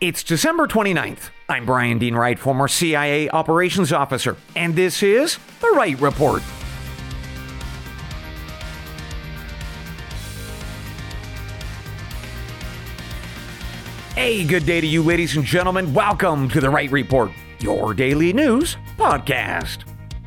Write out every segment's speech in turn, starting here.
It's December 29th. I'm Bryan Dean Wright, former CIA operations officer, and this is The Wright Report. Hey, good day to you, ladies and gentlemen. Welcome to The Wright Report, your daily news podcast.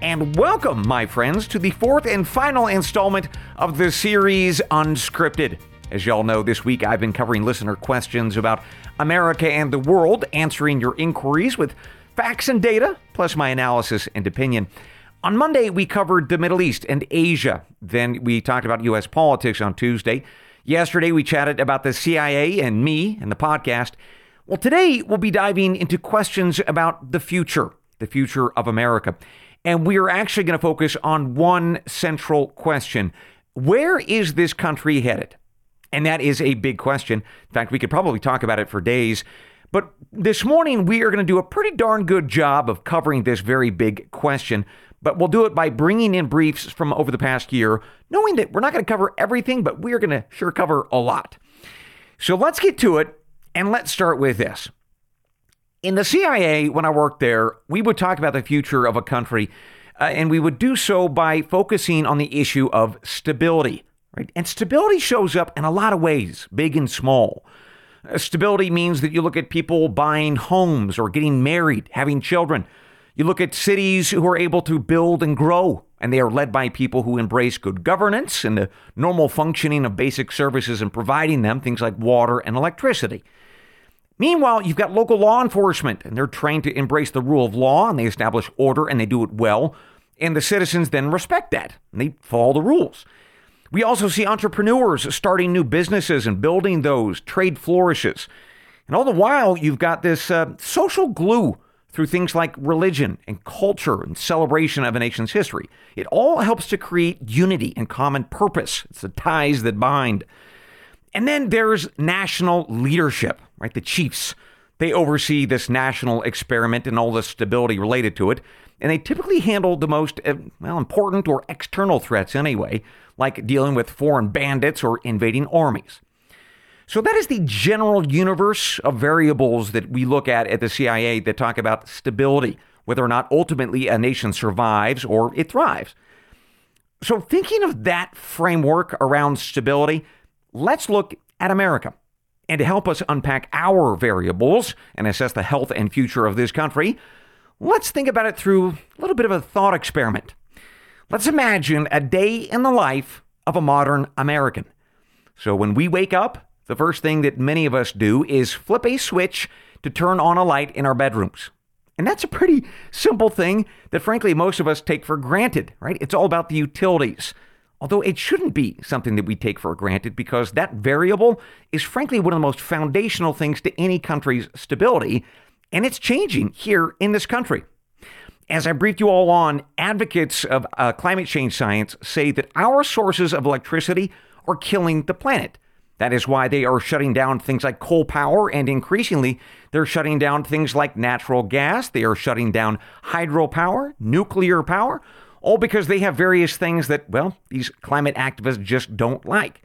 And welcome, my friends, to the fourth and final installment of the series Unscripted. As y'all know, this week I've been covering listener questions about America and the world, answering your inquiries with facts and data, plus my analysis and opinion. On Monday, we covered the Middle East and Asia. Then we talked about U.S. politics on Tuesday. Yesterday, we chatted about the CIA and me and the podcast. Well, today, we'll be diving into questions about the future, the future of America. And we are actually going to focus on one central question Where is this country headed? And that is a big question. In fact, we could probably talk about it for days. But this morning, we are going to do a pretty darn good job of covering this very big question but we'll do it by bringing in briefs from over the past year, knowing that we're not going to cover everything, but we're going to sure cover a lot. So let's get to it, and let's start with this. In the CIA, when I worked there, we would talk about the future of a country, uh, and we would do so by focusing on the issue of stability. Right? And stability shows up in a lot of ways, big and small. Uh, stability means that you look at people buying homes or getting married, having children. You look at cities who are able to build and grow, and they are led by people who embrace good governance and the normal functioning of basic services and providing them, things like water and electricity. Meanwhile, you've got local law enforcement, and they're trained to embrace the rule of law, and they establish order, and they do it well. And the citizens then respect that, and they follow the rules. We also see entrepreneurs starting new businesses and building those, trade flourishes. And all the while, you've got this uh, social glue through things like religion and culture and celebration of a nation's history. It all helps to create unity and common purpose. It's the ties that bind. And then there's national leadership, right? The chiefs. They oversee this national experiment and all the stability related to it. And they typically handle the most, uh, well, important or external threats anyway, like dealing with foreign bandits or invading armies. So that is the general universe of variables that we look at at the CIA that talk about stability, whether or not ultimately a nation survives or it thrives. So, thinking of that framework around stability, let's look at America. And to help us unpack our variables and assess the health and future of this country, let's think about it through a little bit of a thought experiment. Let's imagine a day in the life of a modern American. So, when we wake up, the first thing that many of us do is flip a switch to turn on a light in our bedrooms. And that's a pretty simple thing that, frankly, most of us take for granted, right? It's all about the utilities. Although it shouldn't be something that we take for granted because that variable is, frankly, one of the most foundational things to any country's stability. And it's changing here in this country. As I briefed you all on, advocates of uh, climate change science say that our sources of electricity are killing the planet. That is why they are shutting down things like coal power, and increasingly, they're shutting down things like natural gas. They are shutting down hydropower, nuclear power, all because they have various things that, well, these climate activists just don't like.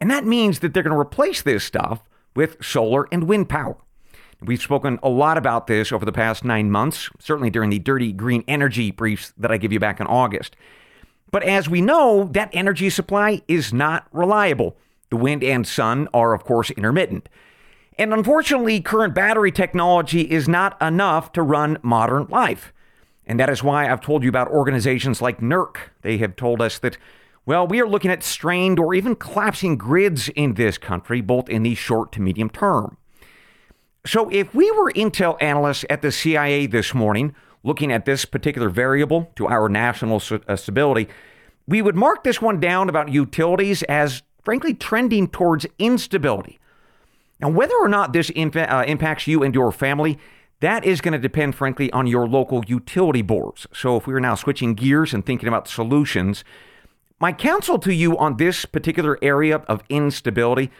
And that means that they're going to replace this stuff with solar and wind power. We've spoken a lot about this over the past nine months, certainly during the dirty green energy briefs that I give you back in August. But as we know, that energy supply is not reliable. The wind and sun are, of course, intermittent. And unfortunately, current battery technology is not enough to run modern life. And that is why I've told you about organizations like NERC. They have told us that, well, we are looking at strained or even collapsing grids in this country, both in the short to medium term. So, if we were intel analysts at the CIA this morning looking at this particular variable to our national uh, stability, we would mark this one down about utilities as frankly trending towards instability. Now, whether or not this imp- uh, impacts you and your family, that is going to depend, frankly, on your local utility boards. So, if we are now switching gears and thinking about solutions, my counsel to you on this particular area of instability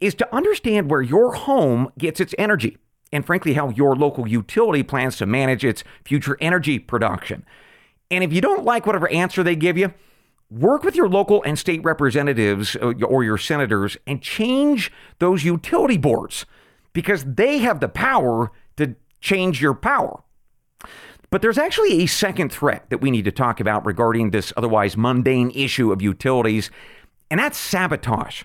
is to understand where your home gets its energy and, frankly, how your local utility plans to manage its future energy production. And if you don't like whatever answer they give you, work with your local and state representatives uh, or your senators and change those utility boards because they have the power to change your power. But there's actually a second threat that we need to talk about regarding this otherwise mundane issue of utilities, and that's sabotage.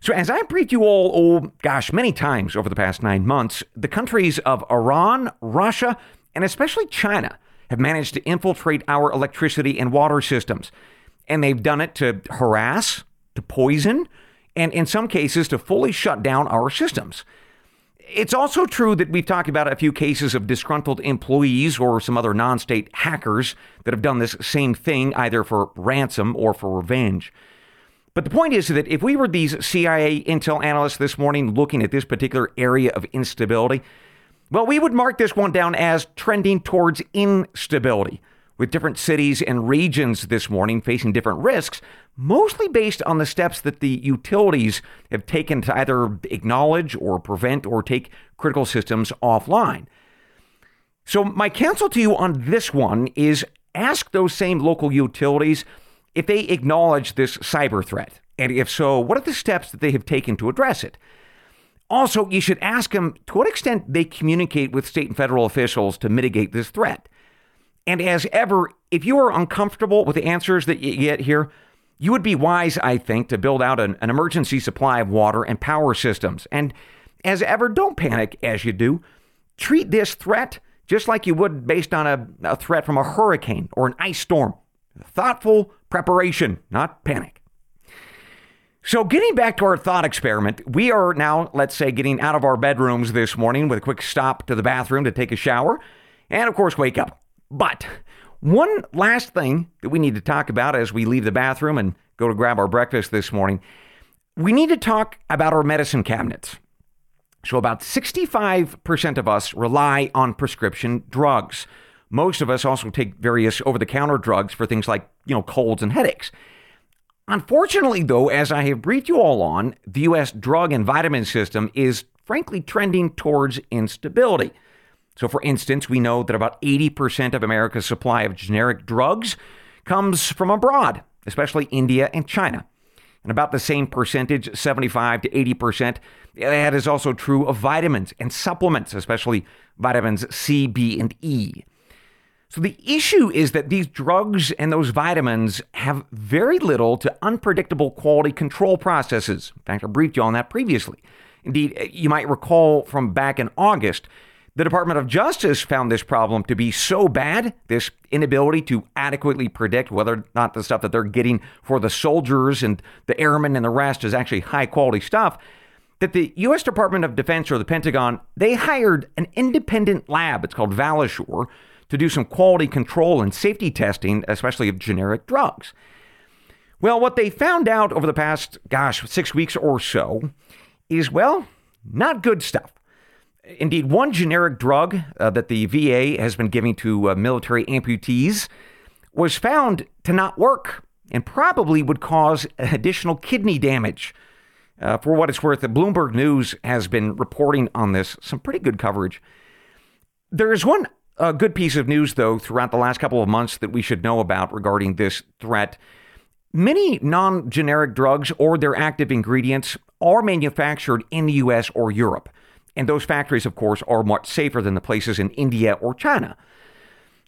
So, as I've briefed you all, oh gosh, many times over the past nine months, the countries of Iran, Russia, and especially China have managed to infiltrate our electricity and water systems. And they've done it to harass, to poison, and in some cases to fully shut down our systems. It's also true that we've talked about a few cases of disgruntled employees or some other non state hackers that have done this same thing, either for ransom or for revenge. But the point is that if we were these CIA intel analysts this morning looking at this particular area of instability, well, we would mark this one down as trending towards instability, with different cities and regions this morning facing different risks, mostly based on the steps that the utilities have taken to either acknowledge or prevent or take critical systems offline. So, my counsel to you on this one is ask those same local utilities if they acknowledge this cyber threat. And if so, what are the steps that they have taken to address it? Also, you should ask them to what extent they communicate with state and federal officials to mitigate this threat. And as ever, if you are uncomfortable with the answers that you get here, you would be wise, I think, to build out an, an emergency supply of water and power systems. And as ever, don't panic as you do. Treat this threat just like you would based on a, a threat from a hurricane or an ice storm. Thoughtful preparation, not panic. So, getting back to our thought experiment, we are now, let's say, getting out of our bedrooms this morning with a quick stop to the bathroom to take a shower and, of course, wake up. But one last thing that we need to talk about as we leave the bathroom and go to grab our breakfast this morning we need to talk about our medicine cabinets. So, about 65% of us rely on prescription drugs. Most of us also take various over the counter drugs for things like, you know, colds and headaches. Unfortunately, though, as I have briefed you all on, the U.S. drug and vitamin system is frankly trending towards instability. So, for instance, we know that about 80% of America's supply of generic drugs comes from abroad, especially India and China. And about the same percentage, 75 to 80%, that is also true of vitamins and supplements, especially vitamins C, B, and E. So the issue is that these drugs and those vitamins have very little to unpredictable quality control processes. In fact, I briefed you on that previously. Indeed, eh, you might recall from back in August, the Department of Justice found this problem to be so bad, this inability to adequately predict whether or not the stuff that they're getting for the soldiers and the airmen and the rest is actually high quality stuff, that the U.S. Department of Defense or the Pentagon, they hired an independent lab, it's called Valisure, to do some quality control and safety testing, especially of generic drugs. Well, what they found out over the past, gosh, six weeks or so is, well, not good stuff. Indeed, one generic drug uh, that the VA has been giving to uh, military amputees was found to not work and probably would cause additional kidney damage. Uh, for what it's worth, the Bloomberg News has been reporting on this, some pretty good coverage. There is one a good piece of news, though, throughout the last couple of months that we should know about regarding this threat. Many non generic drugs or their active ingredients are manufactured in the US or Europe. And those factories, of course, are much safer than the places in India or China.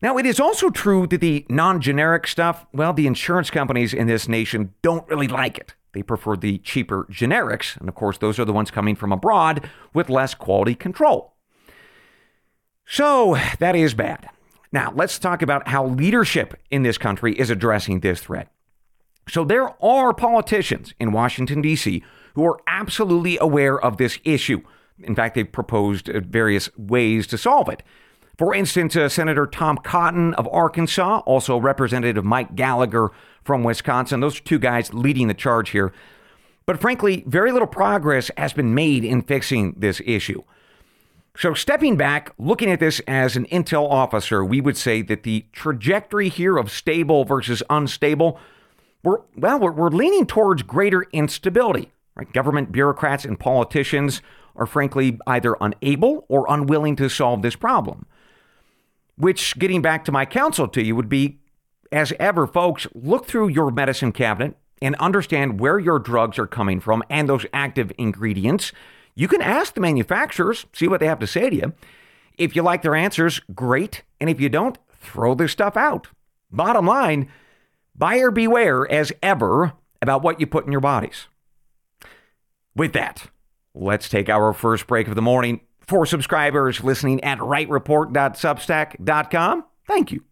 Now, it is also true that the non generic stuff, well, the insurance companies in this nation don't really like it. They prefer the cheaper generics. And of course, those are the ones coming from abroad with less quality control. So that is bad. Now, let's talk about how leadership in this country is addressing this threat. So, there are politicians in Washington, D.C., who are absolutely aware of this issue. In fact, they've proposed uh, various ways to solve it. For instance, uh, Senator Tom Cotton of Arkansas, also Representative Mike Gallagher from Wisconsin, those are two guys leading the charge here. But frankly, very little progress has been made in fixing this issue. So, stepping back, looking at this as an intel officer, we would say that the trajectory here of stable versus unstable, we're, well, we're, we're leaning towards greater instability. Right? Government bureaucrats and politicians are frankly either unable or unwilling to solve this problem. Which, getting back to my counsel to you, would be as ever, folks, look through your medicine cabinet and understand where your drugs are coming from and those active ingredients. You can ask the manufacturers, see what they have to say to you. If you like their answers, great. And if you don't, throw their stuff out. Bottom line, buyer beware as ever about what you put in your bodies. With that, let's take our first break of the morning. For subscribers listening at wrightreport.substack.com, thank you.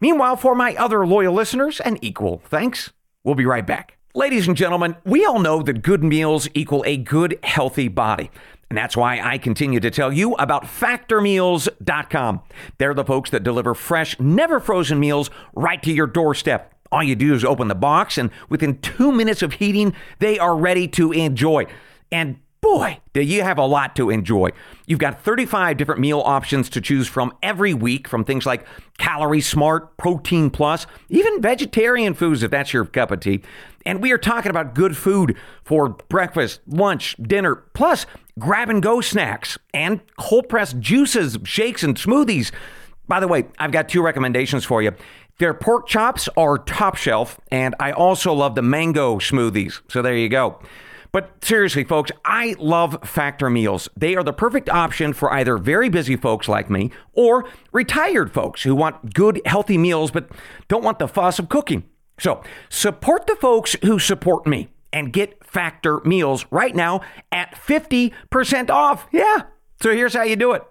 Meanwhile, for my other loyal listeners, an equal thanks. We'll be right back. Ladies and gentlemen, we all know that good meals equal a good, healthy body. And that's why I continue to tell you about factormeals.com. They're the folks that deliver fresh, never frozen meals right to your doorstep. All you do is open the box, and within two minutes of heating, they are ready to enjoy. And boy, do you have a lot to enjoy. You've got 35 different meal options to choose from every week, from things like Calorie Smart, Protein Plus, even vegetarian foods if that's your cup of tea. And we are talking about good food for breakfast, lunch, dinner, plus grab and go snacks and cold pressed juices, shakes, and smoothies. By the way, I've got two recommendations for you. Their pork chops are top shelf, and I also love the mango smoothies. So there you go. But seriously, folks, I love Factor meals. They are the perfect option for either very busy folks like me or retired folks who want good, healthy meals but don't want the fuss of cooking. So support the folks who support me and get Factor meals right now at 50% off. Yeah. So here's how you do it.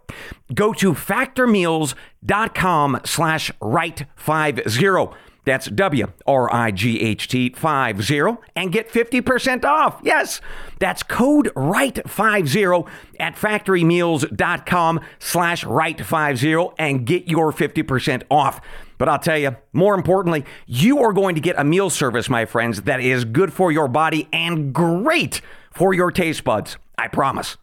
Go to factormeals.com slash wright50. That's W R I G H T 50 and get 50% off. Yes, that's code WRIGHT50 at factormeals.com slash WRIGHT50 and get your 50% off. But I'll tell you, more importantly, you are going to get a meal service, my friends, that is good for your body and great for your taste buds. I promise.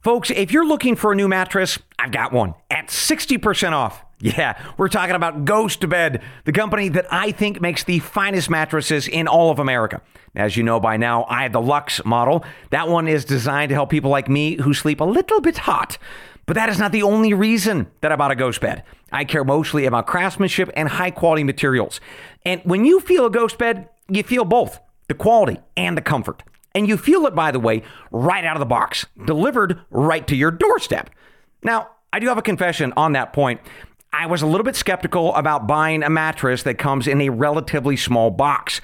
Folks, if you're looking for a new mattress, I've got one at 60% off. Yeah, we're talking about Ghost Bed, the company that I think makes the finest mattresses in all of America. As you know by now, I have the Lux model. That one is designed to help people like me who sleep a little bit hot. But that is not the only reason that I bought a Ghost Bed. I care mostly about craftsmanship and high quality materials. And when you feel a Ghost Bed, you feel both the quality and the comfort. And you feel it, by the way, right out of the box, delivered right to your doorstep. Now, I do have a confession on that point. I was a little bit skeptical about buying a mattress that comes in a relatively small box.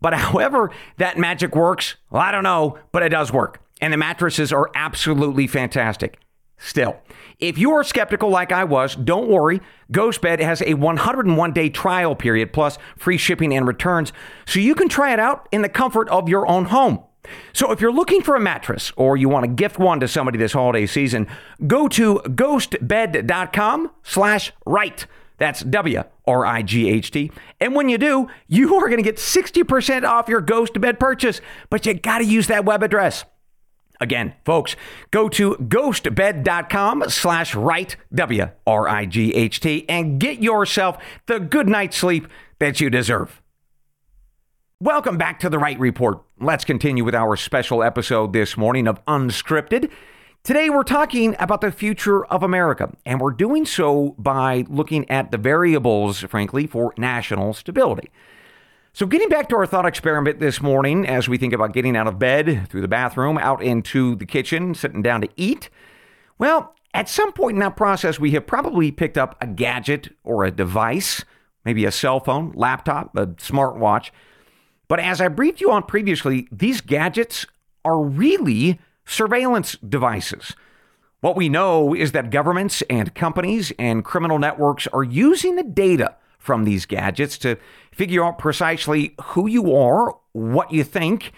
But however that magic works, well, I don't know, but it does work. And the mattresses are absolutely fantastic. Still, if you are skeptical like I was, don't worry. GhostBed has a 101 day trial period plus free shipping and returns, so you can try it out in the comfort of your own home. So if you're looking for a mattress or you want to gift one to somebody this holiday season, go to ghostbed.com slash wright. That's W R I G H T. And when you do, you are going to get 60% off your Ghost Bed purchase, but you got to use that web address. Again, folks, go to ghostbed.com slash wright, W R I G H T, and get yourself the good night's sleep that you deserve. Welcome back to the Wright Report. Let's continue with our special episode this morning of Unscripted. Today, we're talking about the future of America, and we're doing so by looking at the variables, frankly, for national stability. So, getting back to our thought experiment this morning, as we think about getting out of bed, through the bathroom, out into the kitchen, sitting down to eat, well, at some point in that process, we have probably picked up a gadget or a device, maybe a cell phone, laptop, a smartwatch but as I briefed you on previously, these gadgets are really surveillance devices. What we know is that governments and companies and criminal networks are using the data from these gadgets to figure out precisely who you are, what you think,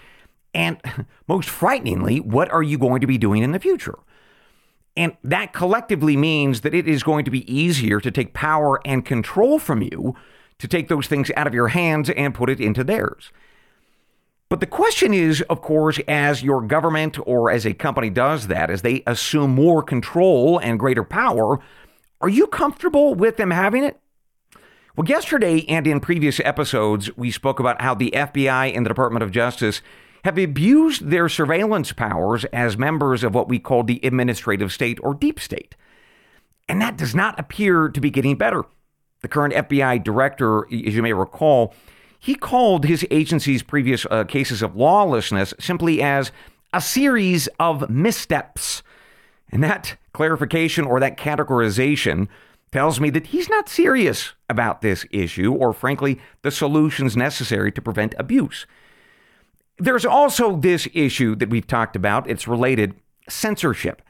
and most frighteningly, what are you going to be doing in the future? And that collectively means that it is going to be easier to take power and control from you to take those things out of your hands and put it into theirs. But the question is, of course, as your government or as a company does that, as they assume more control and greater power, are you comfortable with them having it? Well, yesterday and in previous episodes, we spoke about how the FBI and the Department of Justice have abused their surveillance powers as members of what we call the administrative state or deep state. And that does not appear to be getting better. The current FBI director, as you may recall, he called his agency's previous uh, cases of lawlessness simply as a series of missteps. And that clarification or that categorization tells me that he's not serious about this issue or, frankly, the solutions necessary to prevent abuse. There's also this issue that we've talked about. It's related censorship.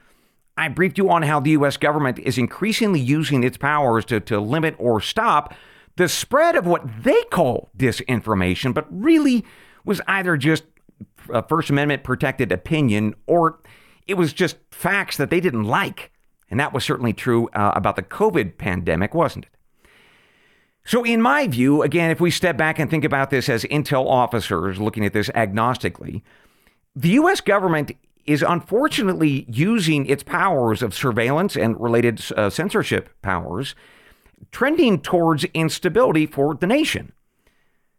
I briefed you on how the U.S. government is increasingly using its powers to, to limit or stop the spread of what they call disinformation, but really was either just a First Amendment protected opinion or it was just facts that they didn't like. And that was certainly true uh, about the COVID pandemic, wasn't it? So, in my view, again, if we step back and think about this as intel officers looking at this agnostically, the U.S. government is unfortunately using its powers of surveillance and related uh, censorship powers trending towards instability for the nation.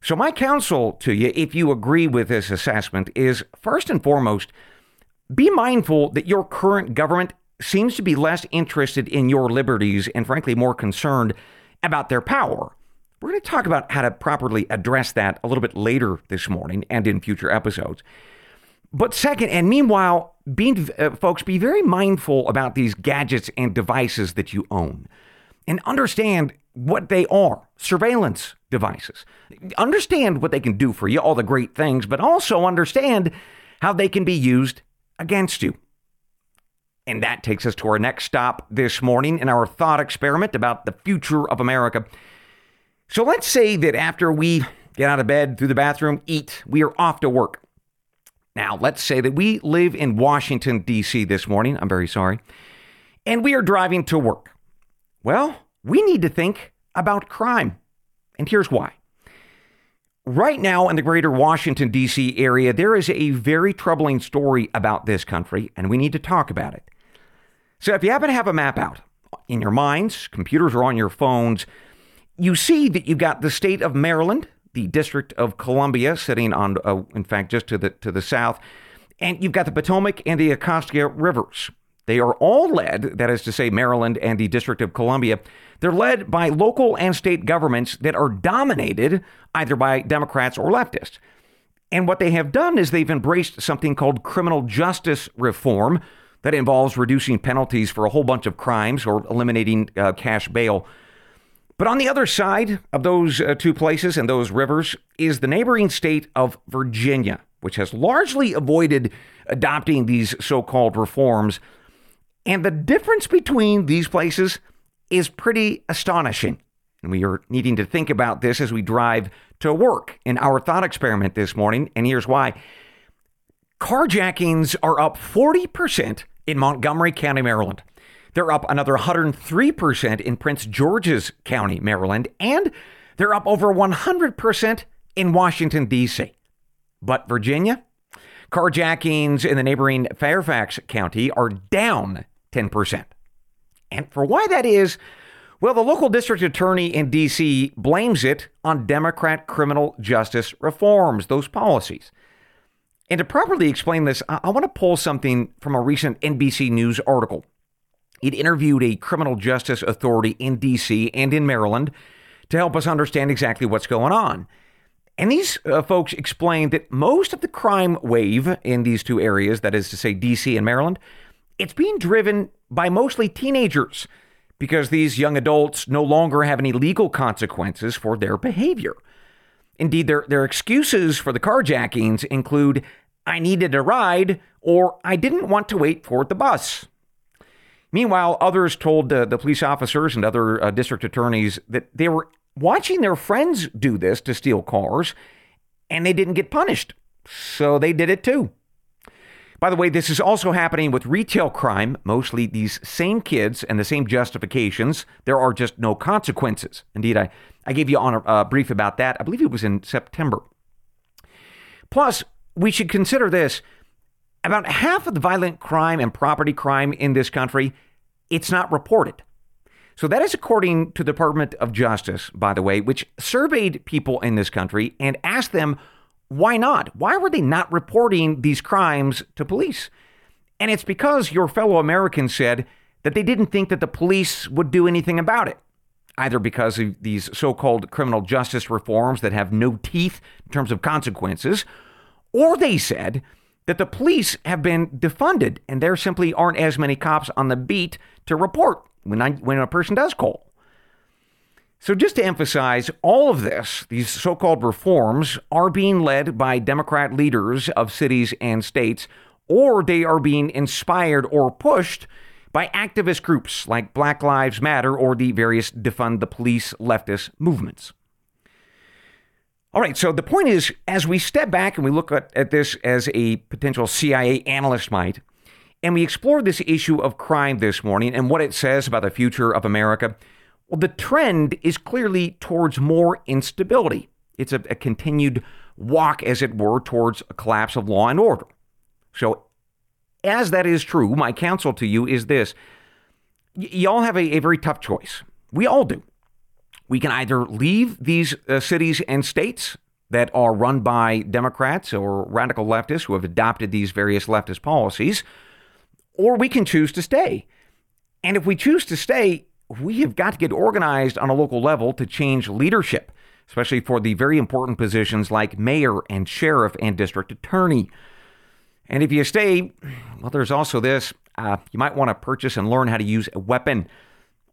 So, my counsel to you, if you agree with this assessment, is first and foremost, be mindful that your current government seems to be less interested in your liberties and, frankly, more concerned about their power. We're going to talk about how to properly address that a little bit later this morning and in future episodes. But second, and meanwhile, being, uh, folks, be very mindful about these gadgets and devices that you own and understand what they are surveillance devices. Understand what they can do for you, all the great things, but also understand how they can be used against you. And that takes us to our next stop this morning in our thought experiment about the future of America. So let's say that after we get out of bed, through the bathroom, eat, we are off to work. Now, let's say that we live in Washington, D.C. this morning. I'm very sorry. And we are driving to work. Well, we need to think about crime. And here's why. Right now, in the greater Washington, D.C. area, there is a very troubling story about this country, and we need to talk about it. So, if you happen to have a map out in your minds, computers, or on your phones, you see that you've got the state of Maryland, the District of Columbia, sitting on, uh, in fact, just to the to the south, and you've got the Potomac and the Anacostia rivers. They are all led, that is to say, Maryland and the District of Columbia, they're led by local and state governments that are dominated either by Democrats or leftists. And what they have done is they've embraced something called criminal justice reform that involves reducing penalties for a whole bunch of crimes or eliminating uh, cash bail. But on the other side of those uh, two places and those rivers is the neighboring state of Virginia, which has largely avoided adopting these so called reforms and the difference between these places is pretty astonishing. And we are needing to think about this as we drive to work in our thought experiment this morning. And here's why carjackings are up 40% in Montgomery County, Maryland. They're up another 103% in Prince George's County, Maryland. And they're up over 100% in Washington, D.C. But Virginia, carjackings in the neighboring Fairfax County are down 10%. And for why that is, well, the local district attorney in D.C. blames it on Democrat criminal justice reforms, those policies. And to properly explain this, I, want to pull something from a recent NBC News article. It interviewed a criminal justice authority in D.C. and in Maryland to help us understand exactly what's going on. And these uh, folks explained that most of the crime wave in these two areas, that is to say, D.C. and Maryland, it's being driven by mostly teenagers because these young adults no longer have any legal consequences for their behavior. Indeed, their, their excuses for the carjackings include I needed a ride or I didn't want to wait for the bus. Meanwhile, others told uh, the police officers and other uh, district attorneys that they were watching their friends do this to steal cars and they didn't get punished. So they did it too. By the way, this is also happening with retail crime, mostly these same kids and the same justifications. There are just no consequences. Indeed, I, I gave you on a, a brief about that. I believe it was in September. Plus, we should consider this. About half of the violent crime and property crime in this country, it's not reported. So that is according to the Department of Justice, by the way, which surveyed people in this country and asked them why not? Why were they not reporting these crimes to police? And it's because your fellow Americans said that they didn't think that the police would do anything about it, either because of these so called criminal justice reforms that have no teeth in terms of consequences, or they said that the police have been defunded and there simply aren't as many cops on the beat to report when, I, when a person does call. So, just to emphasize, all of this, these so called reforms, are being led by Democrat leaders of cities and states, or they are being inspired or pushed by activist groups like Black Lives Matter or the various defund the police leftist movements. All right, so the point is, as we step back and we look at, at this as a potential CIA analyst might, and we explore this issue of crime this morning and what it says about the future of America, well, the trend is clearly towards more instability. It's a, a continued walk, as it were, towards a collapse of law and order. So, as that is true, my counsel to you is this y- y'all have a, a very tough choice. We all do. We can either leave these uh, cities and states that are run by Democrats or radical leftists who have adopted these various leftist policies, or we can choose to stay. And if we choose to stay, we have got to get organized on a local level to change leadership, especially for the very important positions like mayor and sheriff and district attorney. And if you stay, well, there's also this uh, you might want to purchase and learn how to use a weapon.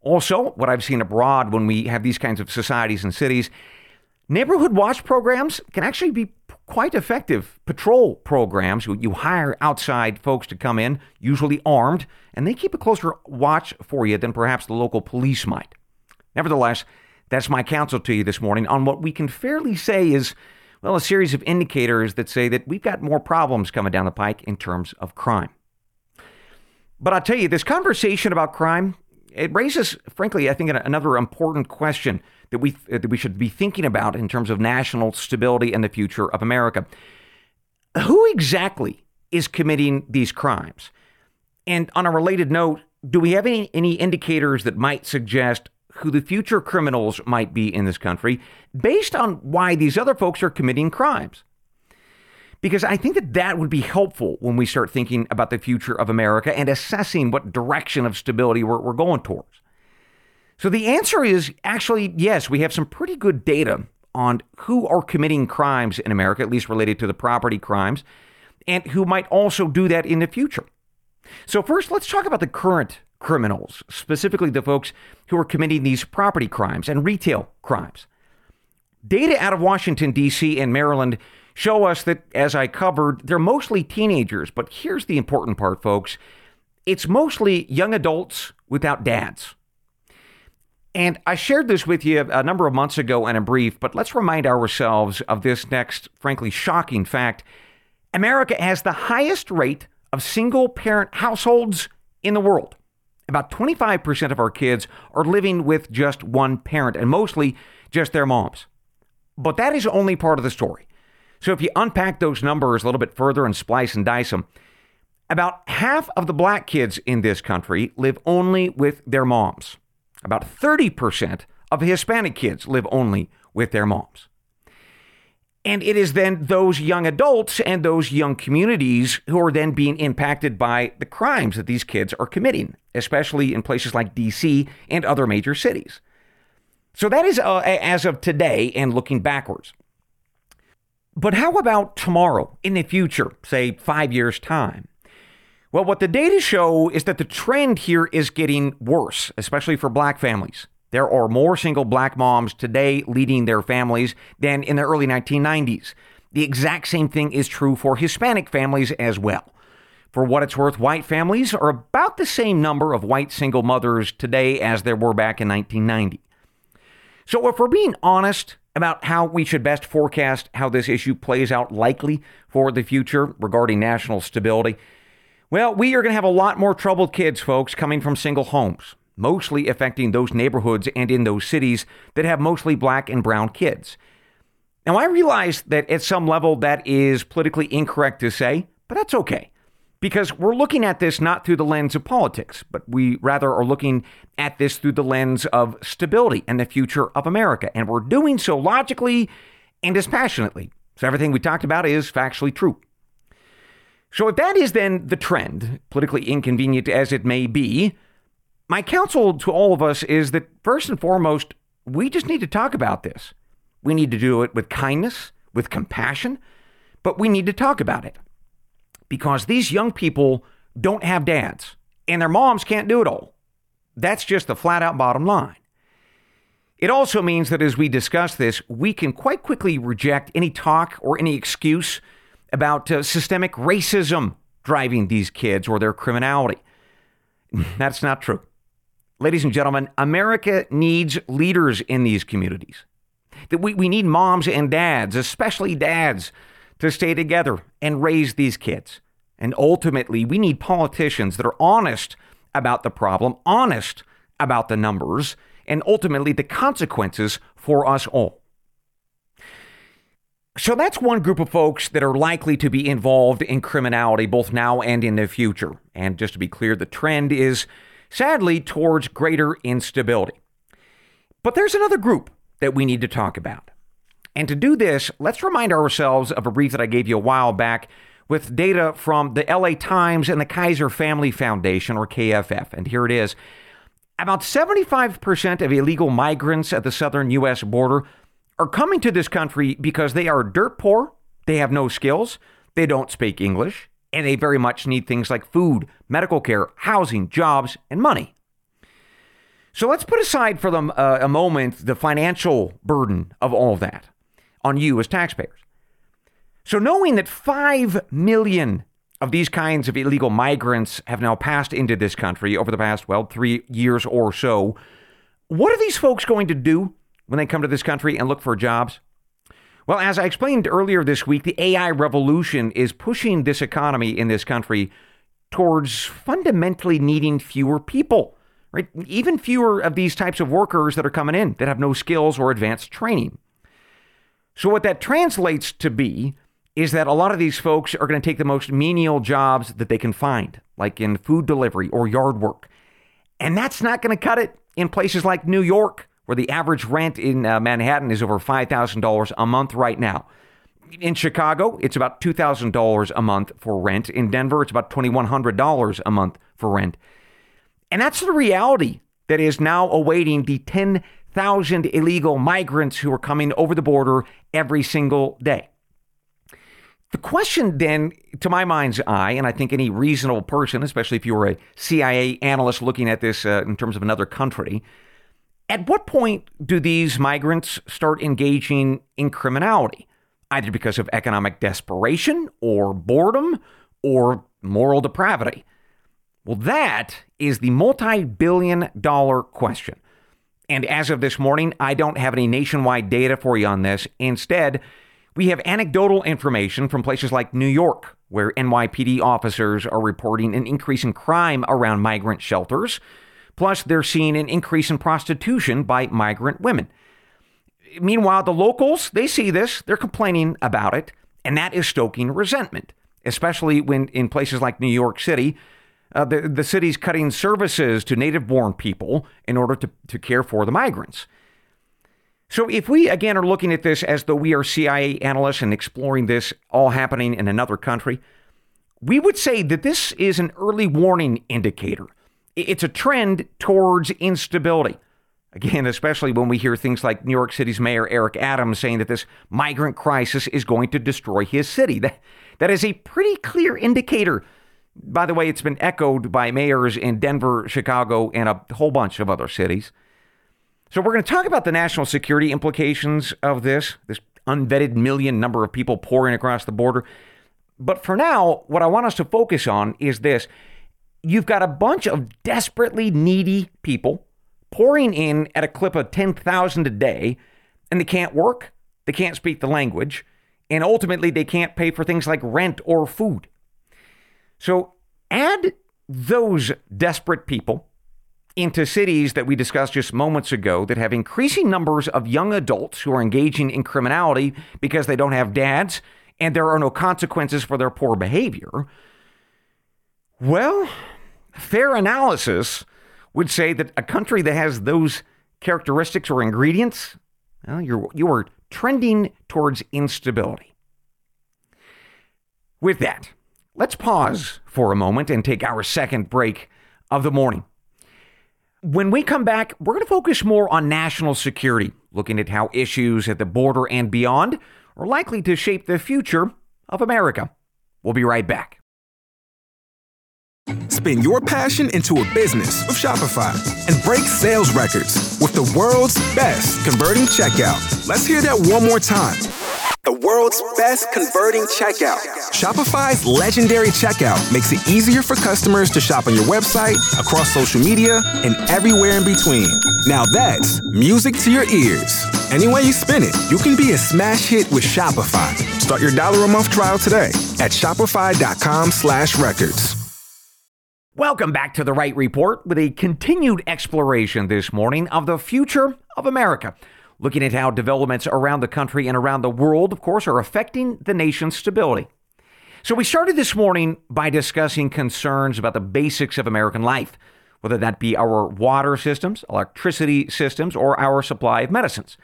Also, what I've seen abroad when we have these kinds of societies and cities, neighborhood watch programs can actually be quite effective patrol programs. You hire outside folks to come in, usually armed, and they keep a closer watch for you than perhaps the local police might. Nevertheless, that's my counsel to you this morning on what we can fairly say is, well, a series of indicators that say that we've got more problems coming down the pike in terms of crime. But I'll tell you, this conversation about crime, it raises, frankly, I think, another important question that we uh, that we should be thinking about in terms of national stability and the future of America. Who exactly is committing these crimes? And on a related note, do we have any, any indicators that might suggest who the future criminals might be in this country based on why these other folks are committing crimes? Because I think that that would be helpful when we start thinking about the future of America and assessing what direction of stability we're, we're going towards. So the answer is actually yes, we have some pretty good data on who are committing crimes in America, at least related to the property crimes, and who might also do that in the future. So, first, let's talk about the current criminals, specifically the folks who are committing these property crimes and retail crimes. Data out of Washington, D.C. and Maryland show us that, as I covered, they're mostly teenagers. But here's the important part, folks it's mostly young adults without dads. And I shared this with you a number of months ago in a brief, but let's remind ourselves of this next, frankly, shocking fact. America has the highest rate of single parent households in the world. About 25% of our kids are living with just one parent, and mostly just their moms. But that is only part of the story. So if you unpack those numbers a little bit further and splice and dice them, about half of the black kids in this country live only with their moms. About 30% of Hispanic kids live only with their moms. And it is then those young adults and those young communities who are then being impacted by the crimes that these kids are committing, especially in places like DC and other major cities. So that is uh, as of today and looking backwards. But how about tomorrow, in the future, say five years' time? Well, what the data show is that the trend here is getting worse, especially for black families. There are more single black moms today leading their families than in the early 1990s. The exact same thing is true for Hispanic families as well. For what it's worth, white families are about the same number of white single mothers today as there were back in 1990. So, if we're being honest about how we should best forecast how this issue plays out likely for the future regarding national stability, well, we are going to have a lot more troubled kids, folks, coming from single homes, mostly affecting those neighborhoods and in those cities that have mostly black and brown kids. Now, I realize that at some level that is politically incorrect to say, but that's okay because we're looking at this not through the lens of politics, but we rather are looking at this through the lens of stability and the future of America. And we're doing so logically and dispassionately. So everything we talked about is factually true. So if that is then the trend, politically inconvenient as it may be, my counsel to all of us is that first and foremost, we just need to talk about this. We need to do it with kindness, with compassion, but we need to talk about it because these young people don't have dads and their moms can't do it all. That's just the flat out bottom line. It also means that as we discuss this, we can quite quickly reject any talk or any excuse about uh, systemic racism driving these kids or their criminality. That's not true. Ladies and gentlemen, America needs leaders in these communities. That we, we need moms and dads, especially dads, to stay together and raise these kids. And ultimately, we need politicians that are honest about the problem, honest about the numbers, and ultimately the consequences for us all. So that's one group of folks that are likely to be involved in criminality both now and in the future. And just to be clear, the trend is sadly towards greater instability. But there's another group that we need to talk about. And to do this, let's remind ourselves of a brief that I gave you a while back with data from the LA Times and the Kaiser Family Foundation, or KFF. And here it is. About 75% of illegal migrants at the southern U.S. border are coming to this country because they are dirt poor, they have no skills, they don't speak English, and they very much need things like food, medical care, housing, jobs, and money. So let's put aside for them uh, a moment the financial burden of all that on you as taxpayers. So, knowing that 5 million of these kinds of illegal migrants have now passed into this country over the past, well, three years or so, what are these folks going to do when they come to this country and look for jobs? Well, as I explained earlier this week, the AI revolution is pushing this economy in this country towards fundamentally needing fewer people, right? Even fewer of these types of workers that are coming in that have no skills or advanced training. So, what that translates to be is that a lot of these folks are going to take the most menial jobs that they can find, like in food delivery or yard work. And that's not going to cut it in places like New York, where the average rent in uh, Manhattan is over $5,000 a month right now. In Chicago, it's about $2,000 a month for rent. In Denver, it's about $2,100 a month for rent. And that's the reality that is now awaiting the 10,000 illegal migrants who are coming over the border every single day. The question then, to my mind's eye, and I think any reasonable person, especially if you were a CIA analyst looking at this uh, in terms of another country, at what point do these migrants start engaging in criminality? Either because of economic desperation or boredom or moral depravity? Well, that is the multi billion dollar question. And as of this morning, I don't have any nationwide data for you on this. Instead, we have anecdotal information from places like New York, where NYPD officers are reporting an increase in crime around migrant shelters. Plus, they're seeing an increase in prostitution by migrant women. Meanwhile, the locals, they see this, they're complaining about it, and that is stoking resentment, especially when in places like New York City, uh, the, the city's cutting services to native born people in order to, to care for the migrants. So, if we again are looking at this as though we are CIA analysts and exploring this all happening in another country, we would say that this is an early warning indicator. It's a trend towards instability. Again, especially when we hear things like New York City's Mayor Eric Adams saying that this migrant crisis is going to destroy his city. That, that is a pretty clear indicator. By the way, it's been echoed by mayors in Denver, Chicago, and a whole bunch of other cities. So we're going to talk about the national security implications of this, this unvetted million number of people pouring across the border. But for now, what I want us to focus on is this. You've got a bunch of desperately needy people pouring in at a clip of 10,000 a day, and they can't work, they can't speak the language, and ultimately they can't pay for things like rent or food. So add those desperate people into cities that we discussed just moments ago that have increasing numbers of young adults who are engaging in criminality because they don't have dads and there are no consequences for their poor behavior. Well, fair analysis would say that a country that has those characteristics or ingredients, well, you're, you are trending towards instability. With that, let's pause for a moment and take our second break of the morning. When we come back, we're going to focus more on national security, looking at how issues at the border and beyond are likely to shape the future of America. We'll be right back. Spin your passion into a business with Shopify and break sales records with the world's best converting checkout. Let's hear that one more time. The world's best converting checkout. Shopify's legendary checkout makes it easier for customers to shop on your website, across social media, and everywhere in between. Now that's music to your ears. Any way you spin it, you can be a smash hit with Shopify. Start your dollar a month trial today at shopify.com slash records. Welcome back to the Wright Report with a continued exploration this morning of the future of America, looking at how developments around the country and around the world, of course, are affecting the nation's stability. So, we started this morning by discussing concerns about the basics of American life, whether that be our water systems, electricity systems, or our supply of medicines.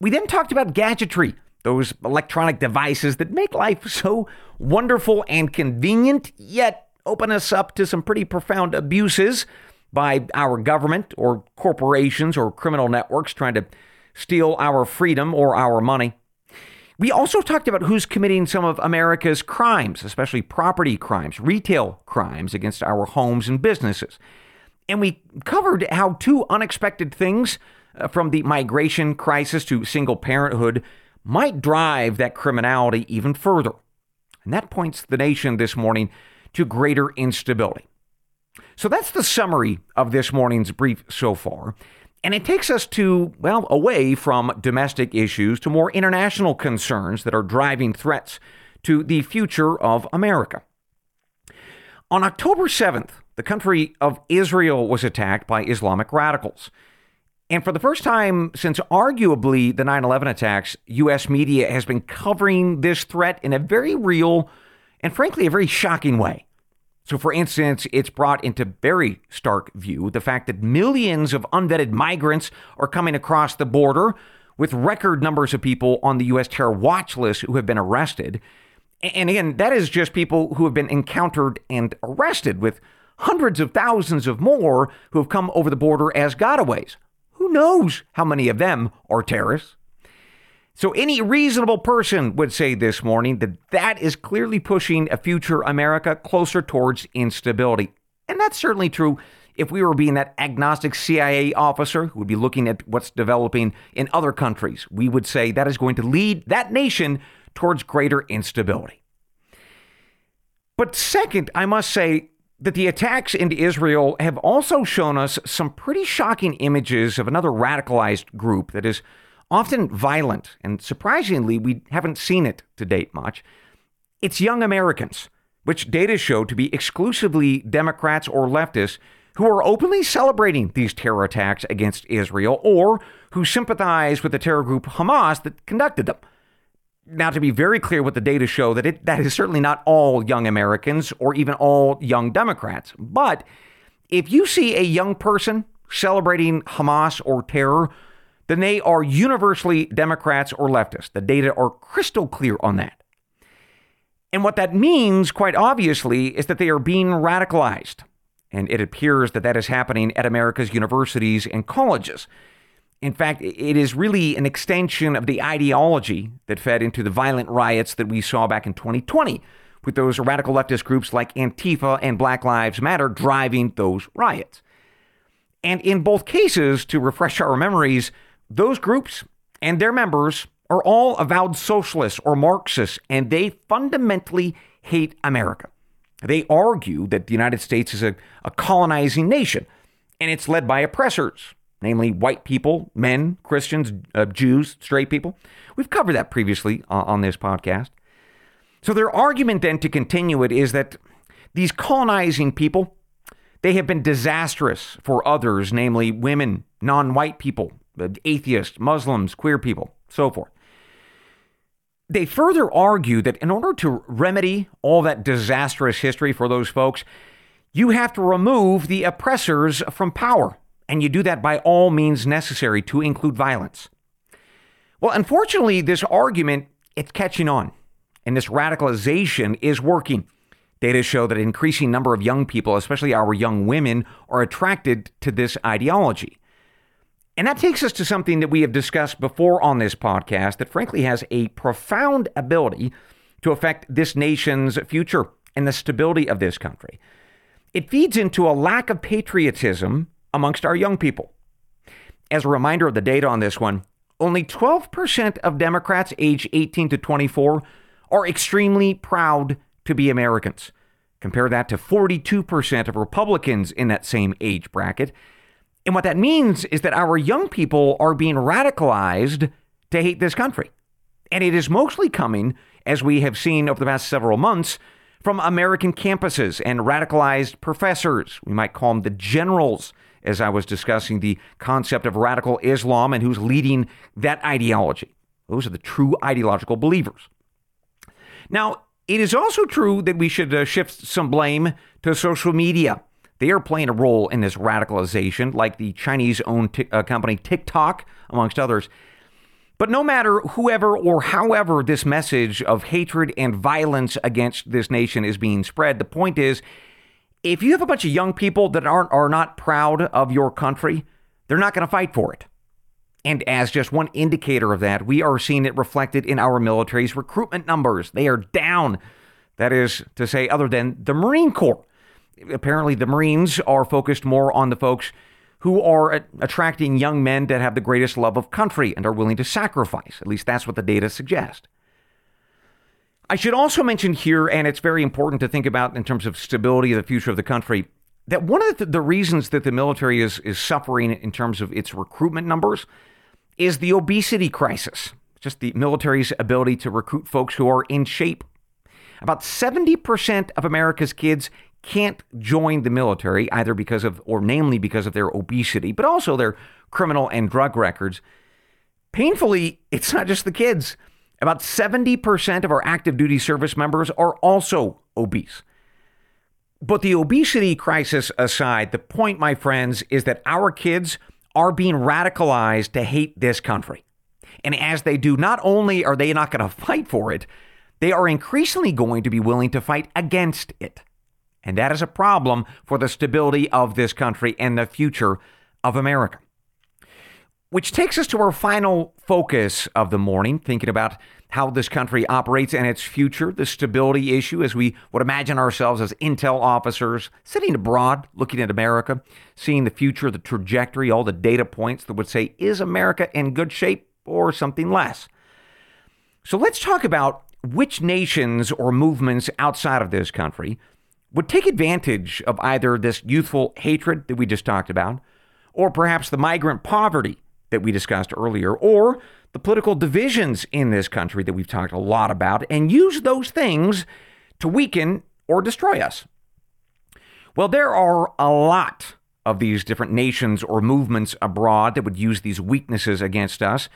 We then talked about gadgetry, those electronic devices that make life so wonderful and convenient, yet open us up to some pretty profound abuses by our government or corporations or criminal networks trying to steal our freedom or our money. We also talked about who's committing some of America's crimes, especially property crimes, retail crimes against our homes and businesses. And we covered how two unexpected things, uh, from the migration crisis to single parenthood, might drive that criminality even further. And that points the nation this morning to greater instability. So that's the summary of this morning's brief so far. And it takes us to, well, away from domestic issues to more international concerns that are driving threats to the future of America. On October 7th, the country of Israel was attacked by Islamic radicals. And for the first time since arguably the 9 11 attacks, U.S. media has been covering this threat in a very real and frankly, a very shocking way. So, for instance, it's brought into very stark view the fact that millions of unvetted migrants are coming across the border, with record numbers of people on the U.S. terror watch list who have been arrested. And again, that is just people who have been encountered and arrested, with hundreds of thousands of more who have come over the border as gotaways. Who knows how many of them are terrorists? So, any reasonable person would say this morning that that is clearly pushing a future America closer towards instability. And that's certainly true if we were being that agnostic CIA officer who would be looking at what's developing in other countries. We would say that is going to lead that nation towards greater instability. But second, I must say that the attacks into Israel have also shown us some pretty shocking images of another radicalized group that is often violent, and surprisingly, we haven't seen it to date much. It's young Americans, which data show to be exclusively Democrats or leftists who are openly celebrating these terror attacks against Israel or who sympathize with the terror group Hamas that conducted them. Now, to be very clear, what the data show that it, that is certainly not all young Americans or even all young Democrats. But if you see a young person celebrating Hamas or terror, then they are universally Democrats or leftists. The data are crystal clear on that. And what that means, quite obviously, is that they are being radicalized. And it appears that that is happening at America's universities and colleges. In fact, it is really an extension of the ideology that fed into the violent riots that we saw back in 2020, with those radical leftist groups like Antifa and Black Lives Matter driving those riots. And in both cases, to refresh our memories, those groups and their members are all avowed socialists or Marxists, and they fundamentally hate America. They argue that the United States is a, a colonizing nation, and it's led by oppressors, namely white people, men, Christians, uh, Jews, straight people. We've covered that previously uh, on this podcast. So their argument then to continue it is that these colonizing people They have been disastrous for others, namely women, non white people, atheists, Muslims, queer people, so forth. They further argue that in order to remedy all that disastrous history for those folks, you have to remove the oppressors from power. And you do that by all means necessary to include violence. Well, unfortunately, this argument it's catching on, and this radicalization is working. Data show that an increasing number of young people, especially our young women, are attracted to this ideology. And that takes us to something that we have discussed before on this podcast that frankly has a profound ability to affect this nation's future and the stability of this country. It feeds into a lack of patriotism amongst our young people. As a reminder of the data on this one, only 12% of Democrats aged 18 to 24 are extremely proud to be Americans. Compare that to 42% of Republicans in that same age bracket. And what that means is that our young people are being radicalized to hate this country. And it is mostly coming, as we have seen over the past several months, from American campuses and radicalized professors. We might call them the generals, as I was discussing the concept of radical Islam and who's leading that ideology. Those are the true ideological believers. Now, it is also true that we should uh, shift some blame to social media. They are playing a role in this radicalization, like the Chinese owned t- uh, company TikTok, amongst others. But no matter whoever or however this message of hatred and violence against this nation is being spread, the point is if you have a bunch of young people that aren't, are not proud of your country, they're not going to fight for it. And as just one indicator of that, we are seeing it reflected in our military's recruitment numbers. They are down. That is to say, other than the Marine Corps. Apparently, the Marines are focused more on the folks who are attracting young men that have the greatest love of country and are willing to sacrifice. At least that's what the data suggest. I should also mention here, and it's very important to think about in terms of stability of the future of the country, that one of the, the reasons that the military is, is suffering in terms of its recruitment numbers is the obesity crisis, just the military's ability to recruit folks who are in shape. About 70% of America's kids can't join the military, either because of, or namely because of their obesity, but also their criminal and drug records. Painfully, it's not just the kids. About 70% of our active duty service members are also obese. But the obesity crisis aside, the point, my friends, is that our kids are being radicalized to hate this country. And as they do, not only are they not going to fight for it, they are increasingly going to be willing to fight against it. And that is a problem for the stability of this country and the future of America. Which takes us to our final focus of the morning, thinking about how this country operates and its future, the stability issue, as we would imagine ourselves as intel officers sitting abroad, looking at America, seeing the future, the trajectory, all the data points that would say, is America in good shape or something less? So let's talk about which nations or movements outside of this country would take advantage of either this youthful hatred that we just talked about, or perhaps the migrant poverty that we discussed earlier, or the political divisions in this country that we've talked a lot about and use those things to weaken or destroy us? Well, there are a lot of these different nations or movements abroad that would use these weaknesses against us.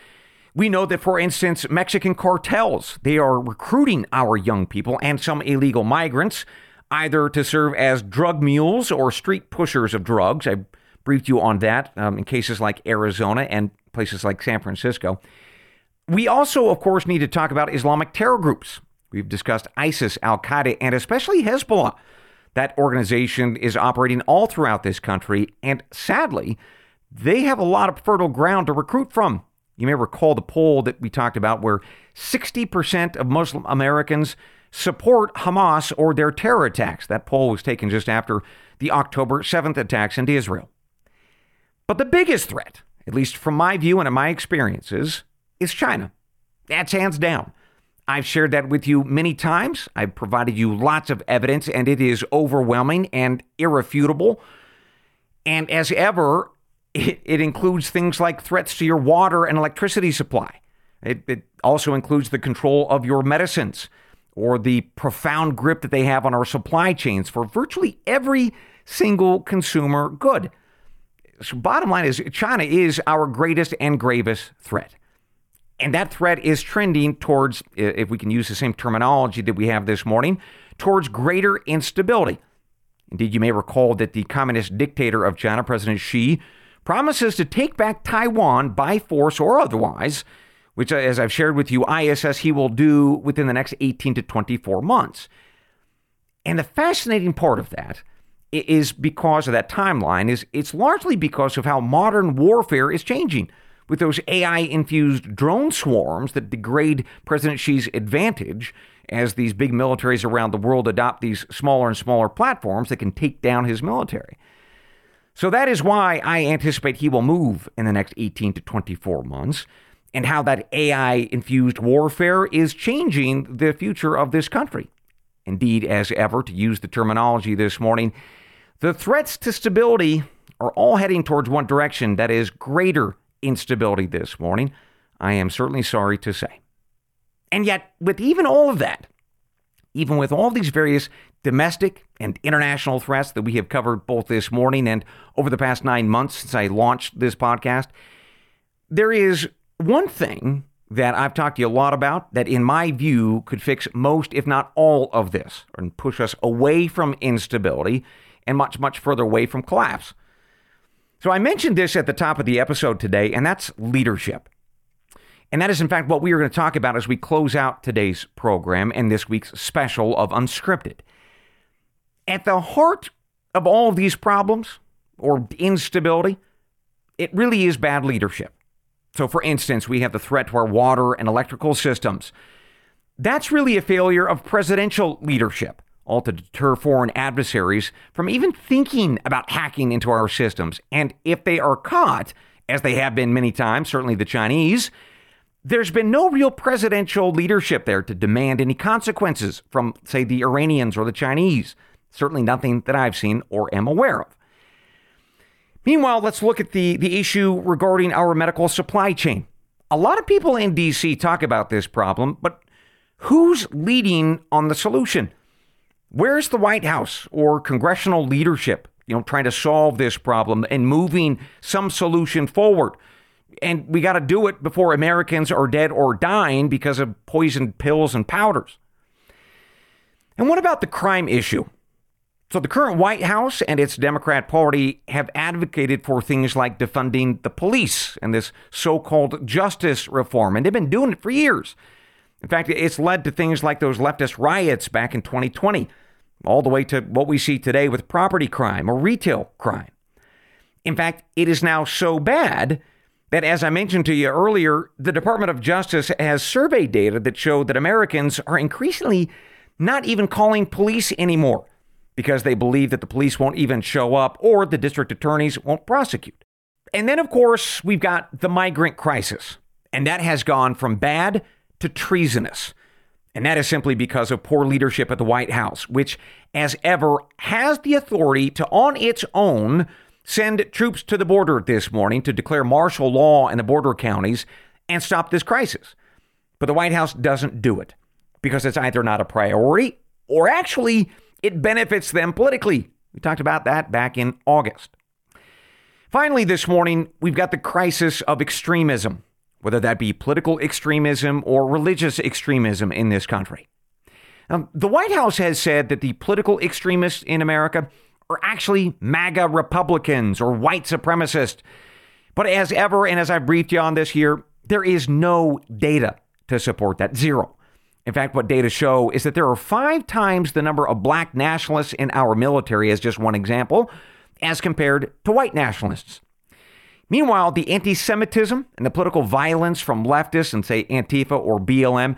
We know that, for instance, Mexican cartels, they are recruiting our young people and some illegal migrants either to serve as drug mules or street pushers of drugs. I briefed you on that um, in cases like Arizona and places like San Francisco. We also, of course, need to talk about Islamic terror groups. We've discussed ISIS, Al Qaeda, and especially Hezbollah. That organization is operating all throughout this country, and sadly, they have a lot of fertile ground to recruit from. You may recall the poll that we talked about where 60% of Muslim Americans support Hamas or their terror attacks. That poll was taken just after the October 7th attacks into Israel. But the biggest threat, at least from my view and in my experiences, is China. That's hands down. I've shared that with you many times. I've provided you lots of evidence, and it is overwhelming and irrefutable. And as ever, it, it includes things like threats to your water and electricity supply. It, it also includes the control of your medicines or the profound grip that they have on our supply chains for virtually every single consumer good. So, bottom line is China is our greatest and gravest threat. And that threat is trending towards, if we can use the same terminology that we have this morning, towards greater instability. Indeed, you may recall that the communist dictator of China, President Xi, promises to take back Taiwan by force or otherwise, which, uh, as I've shared with you, ISS he will do within the next 18 to 24 months. And the fascinating part of that is because of that timeline is it's largely because of how modern warfare is changing with those AI infused drone swarms that degrade President Xi's advantage as these big militaries around the world adopt these smaller and smaller platforms that can take down his military. So that is why I anticipate he will move in the next 18 to 24 months, and how that AI infused warfare is changing the future of this country. Indeed, as ever, to use the terminology this morning, the threats to stability are all heading towards one direction that is greater instability this morning. I am certainly sorry to say. And yet, with even all of that, even with all these various domestic and international threats that we have covered both this morning and over the past nine months since I launched this podcast, there is one thing that I've talked to you a lot about that, in my view, could fix most, if not all, of this and push us away from instability and much, much further away from collapse. So I mentioned this at the top of the episode today, and that's leadership. And that is, in fact, what we are going to talk about as we close out today's program and this week's special of Unscripted. At the heart of all of these problems or instability, it really is bad leadership. So, for instance, we have the threat to our water and electrical systems. That's really a failure of presidential leadership, all to deter foreign adversaries from even thinking about hacking into our systems. And if they are caught, as they have been many times, certainly the Chinese, there's been no real presidential leadership there to demand any consequences from, say, the Iranians or the Chinese. Certainly nothing that I've seen or am aware of. Meanwhile, let's look at the, the issue regarding our medical supply chain. A lot of people in DC talk about this problem, but who's leading on the solution? Where's the White House or congressional leadership, you know, trying to solve this problem and moving some solution forward? And we got to do it before Americans are dead or dying because of poisoned pills and powders. And what about the crime issue? So, the current White House and its Democrat Party have advocated for things like defunding the police and this so called justice reform, and they've been doing it for years. In fact, it's led to things like those leftist riots back in 2020, all the way to what we see today with property crime or retail crime. In fact, it is now so bad that, as I mentioned to you earlier, the Department of Justice has survey data that show that Americans are increasingly not even calling police anymore because they believe that the police won't even show up or the district attorneys won't prosecute. And then, of course, we've got the migrant crisis, and that has gone from bad to treasonous. And that is simply because of poor leadership at the White House, which, as ever, has the authority to, on its own, send troops to the border this morning to declare martial law in the border counties and stop this crisis. But the White House doesn't do it because it's either not a priority or actually it benefits them politically. We talked about that back in August. Finally, this morning, we've got the crisis of extremism, whether that be political extremism or religious extremism in this country. Now, the White House has said that the political extremists in America are actually MAGA Republicans or white supremacists. But as ever, and as I briefed you on this here, there is no data to support that. Zero. In fact, what data show is that there are five times the number of black nationalists in our military, as just one example, as compared to white nationalists. Meanwhile, the anti Semitism and the political violence from leftists and, say, Antifa or BLM,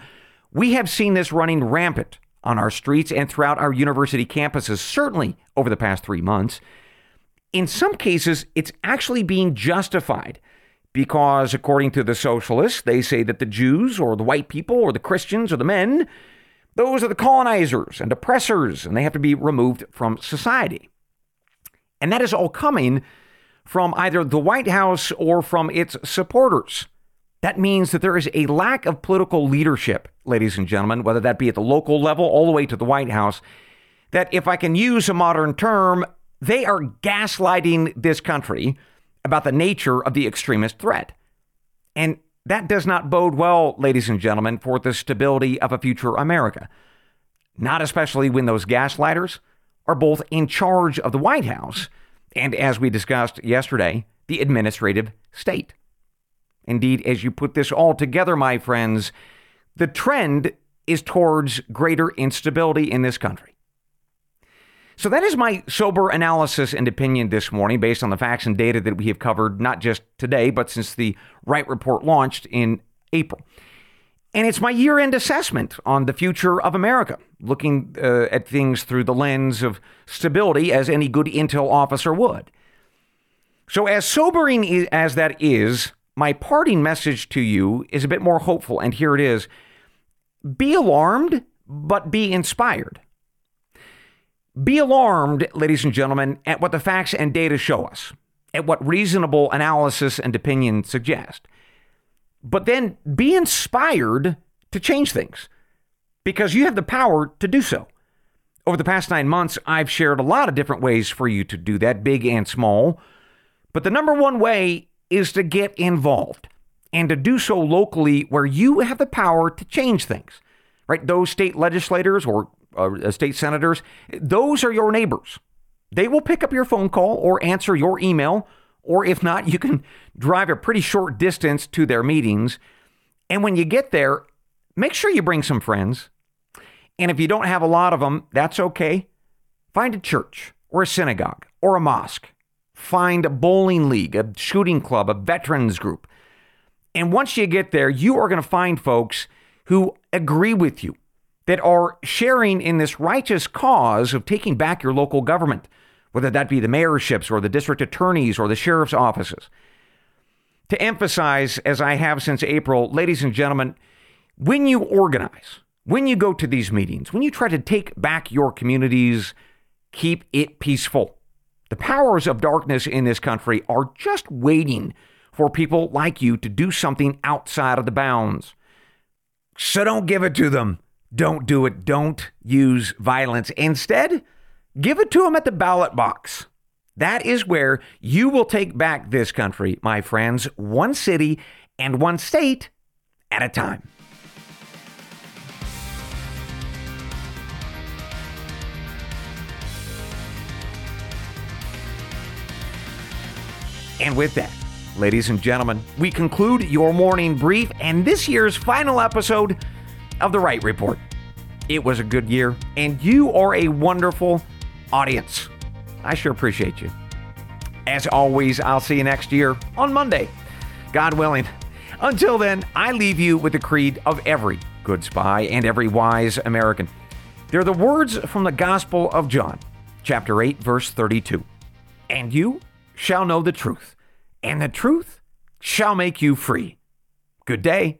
we have seen this running rampant on our streets and throughout our university campuses, certainly over the past three months. In some cases, it's actually being justified because, according to the socialists, they say that the Jews or the white people or the Christians or the men, those are the colonizers and oppressors, and they have to be removed from society. And that is all coming from either the White House or from its supporters. That means that there is a lack of political leadership, ladies and gentlemen, whether that be at the local level all the way to the White House, that if I can use a modern term, They are gaslighting this country about the nature of the extremist threat. And that does not bode well, ladies and gentlemen, for the stability of a future America. Not especially when those gaslighters are both in charge of the White House and, as we discussed yesterday, the administrative state. Indeed, as you put this all together, my friends, the trend is towards greater instability in this country. So that is my sober analysis and opinion this morning based on the facts and data that we have covered not just today, but since the Wright Report launched in April. And it's my year end assessment on the future of America, looking uh, at things through the lens of stability as any good intel officer would. So, as sobering as that is, my parting message to you is a bit more hopeful, and here it is Be alarmed, but be inspired. Be alarmed, ladies and gentlemen, at what the facts and data show us, at what reasonable analysis and opinion suggest. But then be inspired to change things because you have the power to do so. Over the past nine months, I've shared a lot of different ways for you to do that, big and small. But the number one way is to get involved and to do so locally where you have the power to change things, right? Those state legislators or uh, state senators, those are your neighbors. They will pick up your phone call or answer your email, or if not, you can drive a pretty short distance to their meetings. And when you get there, make sure you bring some friends. And if you don't have a lot of them, that's okay. Find a church or a synagogue or a mosque. Find a bowling league, a shooting club, a veterans group. And once you get there, you are going to find folks who agree with you that are sharing in this righteous cause of taking back your local government, whether that be the mayorships or the district attorneys or the sheriff's offices. To emphasize, as I have since April, ladies and gentlemen, when you organize, when you go to these meetings, when you try to take back your communities, keep it peaceful. The powers of darkness in this country are just waiting for people like you to do something outside of the bounds. So don't give it to them. Don't do it. Don't use violence. Instead, give it to them at the ballot box. That is where you will take back this country, my friends, one city and one state at a time. And with that, ladies and gentlemen, we conclude your morning brief and this year's final episode of The Wright Report. It was a good year, and you are a wonderful audience. I sure appreciate you. As always, I'll see you next year on Monday, God willing. Until then, I leave you with the creed of every good spy and every wise American. They're the words from the Gospel of John, chapter 8, verse 32. And you shall know the truth, and the truth shall make you free. Good day.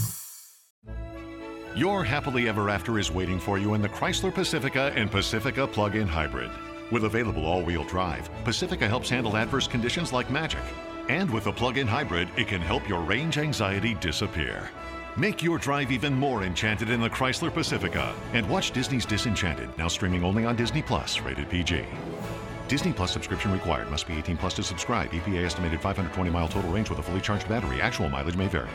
Your happily ever after is waiting for you in the Chrysler Pacifica and Pacifica Plug-in Hybrid. With available all-wheel drive, Pacifica helps handle adverse conditions like magic. And with the plug-in hybrid, it can help your range anxiety disappear. Make your drive even more enchanted in the Chrysler Pacifica and watch Disney's Disenchanted, now streaming only on Disney Plus, rated PG. Disney Plus subscription required. Must be 18 plus to subscribe. EPA estimated 520 mile total range with a fully charged battery. Actual mileage may vary.